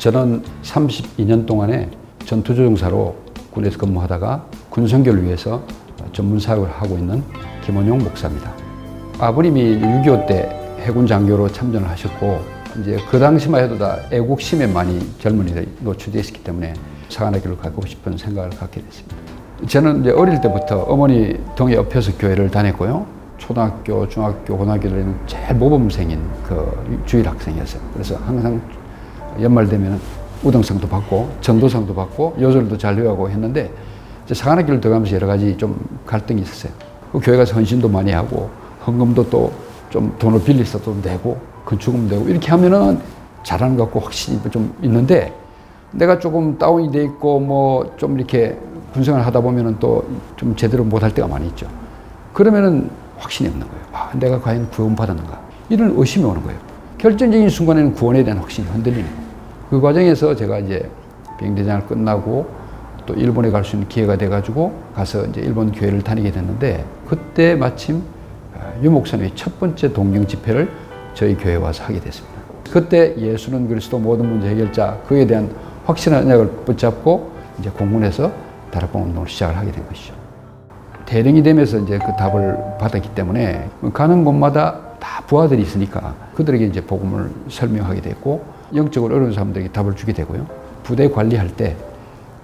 저는 32년 동안에 전투조종사로 군에서 근무하다가 군선교를 위해서 전문 사역을 하고 있는 김원용 목사입니다. 아버님이 6.25 때 해군 장교로 참전을 하셨고 이제 그 당시만 해도 다 애국심에 많이 젊은이들이 노출되어 있었기 때문에 사관학교를 가고 싶은 생각을 갖게 됐습니다. 저는 이제 어릴 때부터 어머니 동에 옆에서 교회를 다녔고요. 초등학교, 중학교, 고등학교들에는 제일 모범생인 그 주일 학생이었어요. 그래서 항상 연말 되면 우등상도 받고 전도상도 받고 요절도 잘 배우고 했는데 사관학교를 들어가면서 여러 가지 좀 갈등이 있었어요. 그 교회 가서 헌신도 많이 하고 헌금도 또 좀 돈을 빌려서 또 내고 건축금 내고 이렇게 하면은 잘하는 것 같고 확신이 좀 있는데 내가 조금 다운이 돼 있고 뭐 좀 이렇게 군생활 하다 보면은 또 좀 제대로 못할 때가 많이 있죠. 그러면은 확신이 없는 거예요. 아, 내가 과연 구원받았는가? 이런 의심이 오는 거예요. 결정적인 순간에는 구원에 대한 확신이 흔들리는 거예요. 그 과정에서 제가 이제 비행대장을 끝나고 또 일본에 갈 수 있는 기회가 돼가지고 가서 이제 일본 교회를 다니게 됐는데 그때 마침 아, 유 목사님의 첫 번째 동경 집회를 저희 교회에 와서 하게 됐습니다. 그때 예수는 그리스도 모든 문제 해결자 그에 대한 확실한 언약을 붙잡고 이제 공군에서 다락방 운동을 시작을 하게 된 것이죠. 대령이 되면서 이제 그 답을 받았기 때문에 가는 곳마다 다 부하들이 있으니까 그들에게 이제 복음을 설명하게 됐고 영적으로 어려운 사람들에게 답을 주게 되고요. 부대 관리할 때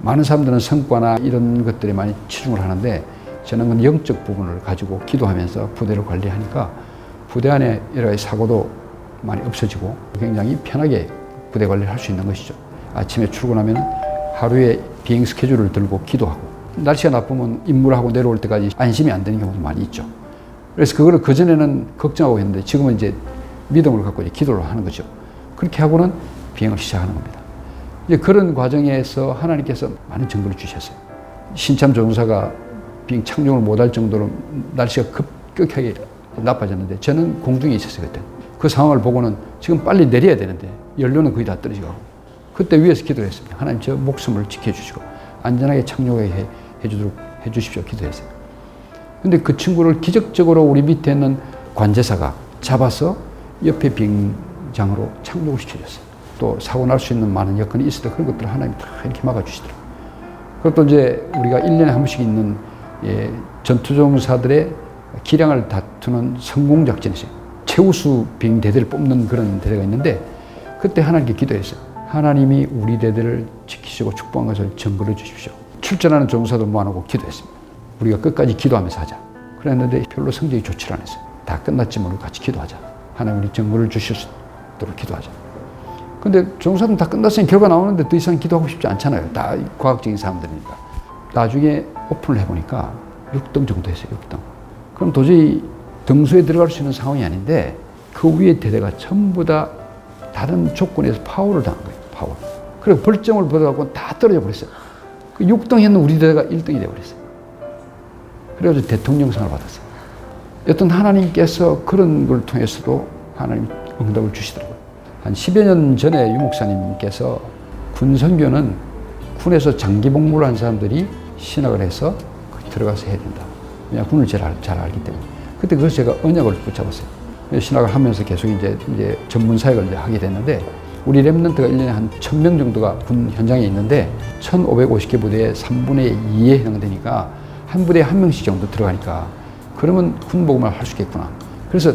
많은 사람들은 성과나 이런 것들에 많이 치중을 하는데 저는 그 영적 부분을 가지고 기도하면서 부대를 관리하니까 부대 안에 여러 가지 사고도 많이 없어지고 굉장히 편하게 부대 관리를 할 수 있는 것이죠. 아침에 출근하면 하루에 비행 스케줄을 들고 기도하고 날씨가 나쁘면 임무하고 내려올 때까지 안심이 안 되는 경우도 많이 있죠. 그래서 그거를 그전에는 걱정하고 했는데 지금은 이제 믿음을 갖고 이제 기도를 하는 거죠. 그렇게 하고는 비행을 시작하는 겁니다. 이제 그런 과정에서 하나님께서 많은 정보를 주셨어요. 신참 조종사가 비행 착륙을 못할 정도로 날씨가 급격하게 나빠졌는데 저는 공중에 있었어요 그때. 그 상황을 보고는 지금 빨리 내려야 되는데 연료는 거의 다 떨어지고 그때 위에서 기도를 했습니다. 하나님 저 목숨을 지켜주시고 안전하게 착륙하게 해주도록 해주십시오 기도했어요. 근데 그 친구를 기적적으로 우리 밑에 있는 관제사가 잡아서 옆에 비행 장으로 착륙을 시켜줬어요. 또 사고 날 수 있는 많은 여건이 있어도 그런 것들을 하나님 다 이렇게 막아주시더라고요. 그것도 이제 우리가 1년에 한 번씩 있는 예, 전투종사들의 기량을 다투는 성공작전이죠. 최우수 비행 대대를 뽑는 그런 대대가 있는데 그때 하나님께 기도했어요. 하나님이 우리 대대를 지키시고 축복한 것을 증거해 주십시오. 출전하는 종사도 모아놓고 기도했습니다. 우리가 끝까지 기도하면서 하자. 그랬는데 별로 성적이 좋지 않았어요. 다 끝났지만 우리 같이 기도하자. 하나님 우리 주실 수 있도록 기도하자. 근데 종사는 다 끝났으니 결과 나오는데 더 이상 기도하고 싶지 않잖아요. 다 과학적인 사람들이니까. 나중에 오픈을 해보니까 6등 정도 했어요. 6등. 그럼 도저히 등수에 들어갈 수 있는 상황이 아닌데 그 위에 대대가 전부 다 다른 조건에서 파워를 당한 거예요. 파워. 그리고 벌점을 받아갖고 다 떨어져 버렸어요. 그 6등 했는 우리 대대가 1등이 돼버렸어요. 그래가지고 대통령상을 받았어요. 여튼 하나님께서 그런 걸 통해서도 하나님 응답을 주시더라고요. 한 10여 년 전에 유 목사님께서 군 선교는 군에서 장기 복무를 한 사람들이 신학을 해서 들어가서 해야 된다. 왜냐 군을 잘, 잘 알기 때문에. 그때 그래서 제가 언약을 붙잡았어요. 신학을 하면서 계속 이제, 이제 전문 사역을 이제 하게 됐는데 우리 랩런트가 1년에 한 1000명 정도가 군 현장에 있는데 1550개 부대의 3분의 2에 해당되니까 한 부대에 한 명씩 정도 들어가니까 그러면 군 복음을 할 수 있겠구나. 그래서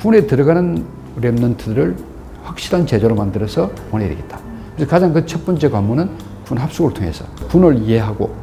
군에 들어가는 remnant들을 확실한 제자로 만들어서 보내야 되겠다. 그래서 가장 그 첫 번째 관문은 군 합숙을 통해서 군을 이해하고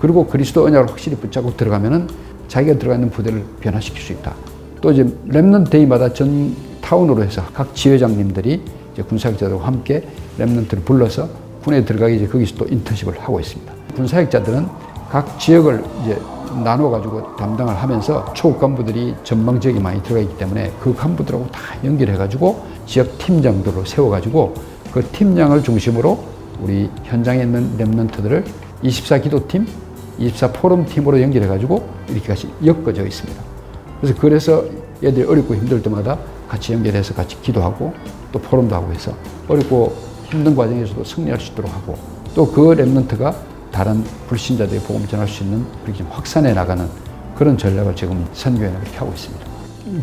그리고 그리스도 언약을 확실히 붙잡고 들어가면은 자기가 들어가 있는 부대를 변화시킬 수 있다. 또 이제 Remnant Day마다 전 타운으로 해서 각 지회장님들이 이제 군사역자들과 함께 remnant를 불러서 군에 들어가기 이제 거기서 또 인턴십을 하고 있습니다. 군사역자들은 각 지역을 이제 나눠 가지고 담당을 하면서 초급 간부들이 전방 지역에 많이 들어가 있기 때문에 그 간부들하고 다 연결해 가지고 지역 팀장들을 세워 가지고 그 팀장을 중심으로 우리 현장에 있는 랩넌트들을 24 기도팀, 24 포럼 팀으로 연결해 가지고 이렇게 같이 엮어져 있습니다. 그래서 그래서 애들이 어렵고 힘들 때마다 같이 연결해서 같이 기도하고 또 포럼도 하고 해서 어렵고 힘든 과정에서도 승리할 수 있도록 하고 또 그 랩런트가 다른 불신자들의 복음 전할 수 있는 그렇게 좀 확산해 나가는 그런 전략을 지금 선교에 그렇게 하고 있습니다.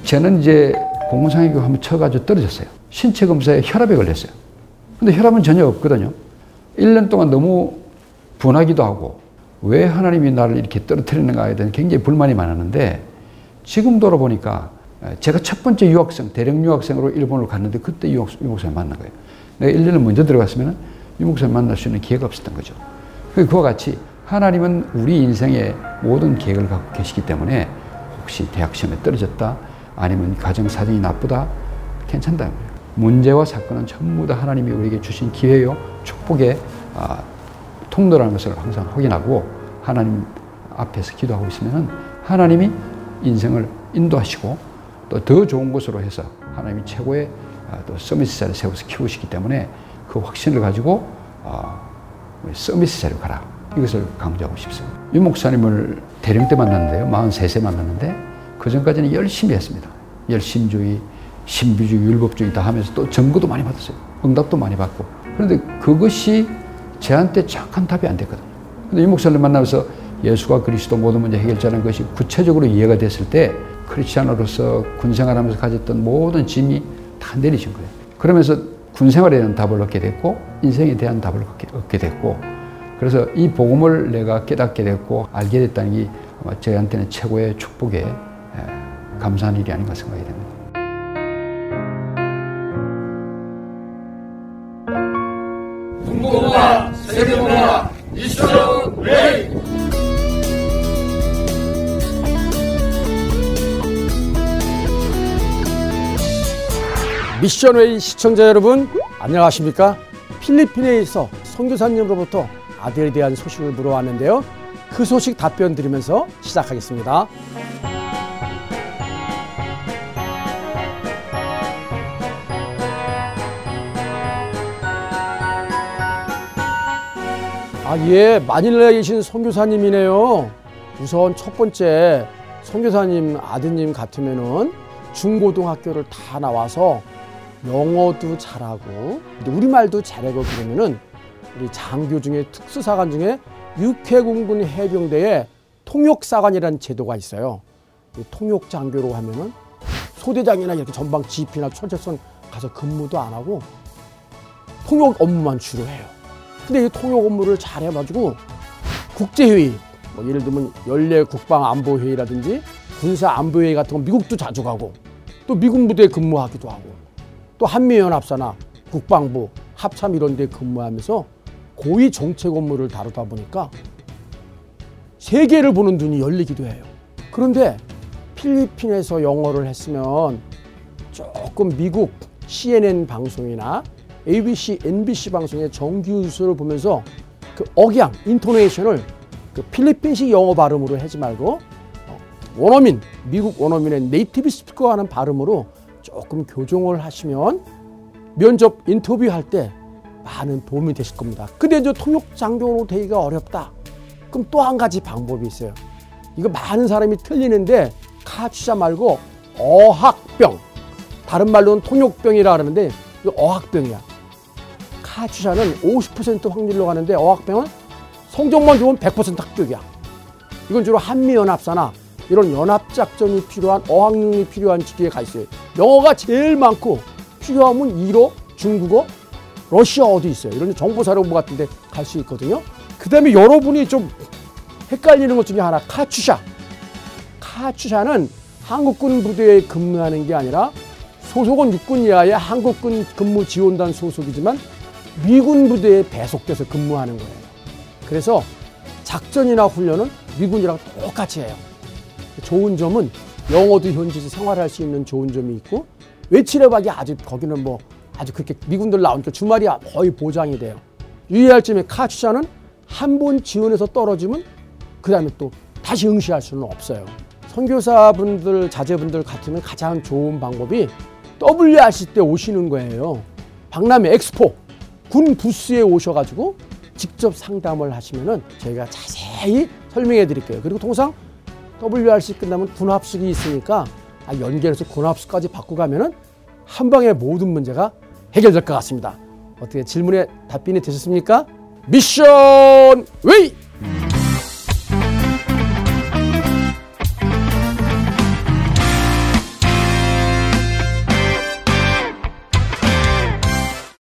저는 이제 공무상해교 한번 쳐가지고 떨어졌어요. 신체 검사에 혈압에 걸렸어요. 근데 혈압은 전혀 없거든요. 1년 동안 너무 분하기도 하고 왜 하나님이 나를 이렇게 떨어뜨리는가에 대한 굉장히 불만이 많았는데 지금 돌아보니까 제가 첫 번째 유학생, 대령 유학생으로 일본을 갔는데 그때 유 목사님 만난 거예요. 내가 1년을 먼저 들어갔으면 유 목사님 만날 수 있는 기회가 없었던 거죠. 그와 같이 하나님은 우리 인생의 모든 계획을 갖고 계시기 때문에 혹시 대학 시험에 떨어졌다 아니면 가정 사정이 나쁘다 괜찮다. 문제와 사건은 전부 다 하나님이 우리에게 주신 기회요 축복의 아, 통로라는 것을 항상 확인하고 하나님 앞에서 기도하고 있으면 하나님이 인생을 인도하시고 또 더 좋은 곳으로 해서 하나님이 최고의 아, 또 서비스자를 세워서 키우시기 때문에 그 확신을 가지고 아, 서비스자로 가라. 이것을 강조하고 싶습니다. 유 목사님을 대령 때 만났는데요. 43세 만났는데 그 전까지는 열심히 했습니다. 열심주의, 신비주의, 율법주의 다 하면서 또 점거도 많이 받았어요. 응답도 많이 받고. 그런데 그것이 저한테 착한 답이 안 됐거든요. 근데 이 목사를 만나면서 예수가 그리스도 모든 문제 해결자는 것이 구체적으로 이해가 됐을 때 크리스찬으로서 군생활하면서 가졌던 모든 짐이 다 내리신 거예요. 그러면서 군 생활에 대한 답을 얻게 됐고 인생에 대한 답을 얻게 됐고 그래서 이 복음을 내가 깨닫게 됐고 알게 됐다는 게 저희한테는 최고의 축복에 감사한 일이 아닌가 생각이 됩니다. 중고문화, 세계문화, 미션 웨이! 미션웨이 시청자 여러분 안녕하십니까? 필리핀에서 선교사님으로부터 아들에 대한 소식을 물어왔는데요. 그 소식 답변 드리면서 시작하겠습니다. 아, 예, 마닐라에 계신 선교사님이네요. 우선 첫 번째 선교사님 아드님 같으면은 중고등학교를 다 나와서 영어도 잘하고 우리말도 잘하고 그러면은 우리 장교 중에 특수사관 중에 육해공군 해병대에 통역사관이라는 제도가 있어요. 통역장교로 하면은 소대장이나 이렇게 전방 지휘나 철책선 가서 근무도 안 하고 통역 업무만 주로 해요. 근데 이 통역 업무를 잘 해가지고 국제회의, 뭐 예를 들면 연례 국방안보회의라든지 군사안보회의 같은 거 미국도 자주 가고 또 미군 부대에 근무하기도 하고 또 한미연합사나 국방부, 합참 이런 데 근무하면서 고위 정책 업무를 다루다 보니까 세계를 보는 눈이 열리기도 해요. 그런데 필리핀에서 영어를 했으면 조금 미국 CNN 방송이나 ABC, NBC 방송의 정규 뉴스를 보면서 그 억양, intonation을 그 필리핀식 영어 발음으로 하지 말고 어, 원어민, 미국 원어민의 native speaker 하는 발음으로 조금 교정을 하시면 면접 인터뷰할 때 많은 도움이 되실 겁니다. 근데 이제 통역 장교로 되기가 어렵다. 그럼 또 한 가지 방법이 있어요. 이거 많은 사람이 틀리는데 카투사 말고 어학병. 다른 말로는 통역병이라 그러는데 이거 어학병이야. 카취자는 50% 확률로 가는데 어학병은 성적만 좋으면 100% 합격이야. 이건 주로 한미연합사나 이런 연합작전이 필요한 어학능이 필요한 직위에 가 있어요. 영어가 제일 많고 필요하면 일어, 중국어, 러시아어도 있어요. 이런 정보사령부 같은 데 갈 수 있거든요. 그 다음에 여러분이 좀 헷갈리는 것 중에 하나 카츄샤. 카츄샤는 한국군 부대에 근무하는 게 아니라 소속은 육군 이하의 한국군 근무 지원단 소속이지만 미군 부대에 배속돼서 근무하는 거예요. 그래서 작전이나 훈련은 미군이랑 똑같이 해요. 좋은 점은 영어도 현지에서 생활할 수 있는 좋은 점이 있고 외출해박이 아주 거기는 뭐 아주 그렇게 미군들 나오니까 주말이 거의 보장이 돼요. 유의할 점이 카츄샤는 한 번 지원해서 떨어지면 그 다음에 또 다시 응시할 수는 없어요. 선교사분들, 자제분들 같으면 가장 좋은 방법이 WRC 때 오시는 거예요. 박람회 엑스포 군 부스에 오셔가지고 직접 상담을 하시면은 저희가 자세히 설명해 드릴게요. 그리고 통상 WRC 끝나면 군합숙이 있으니까 아, 연결해서 군합숙까지 받고 가면 은 한 방에 모든 문제가 해결될 것 같습니다. 어떻게 질문에 답변이 되셨습니까? 미션 웨이!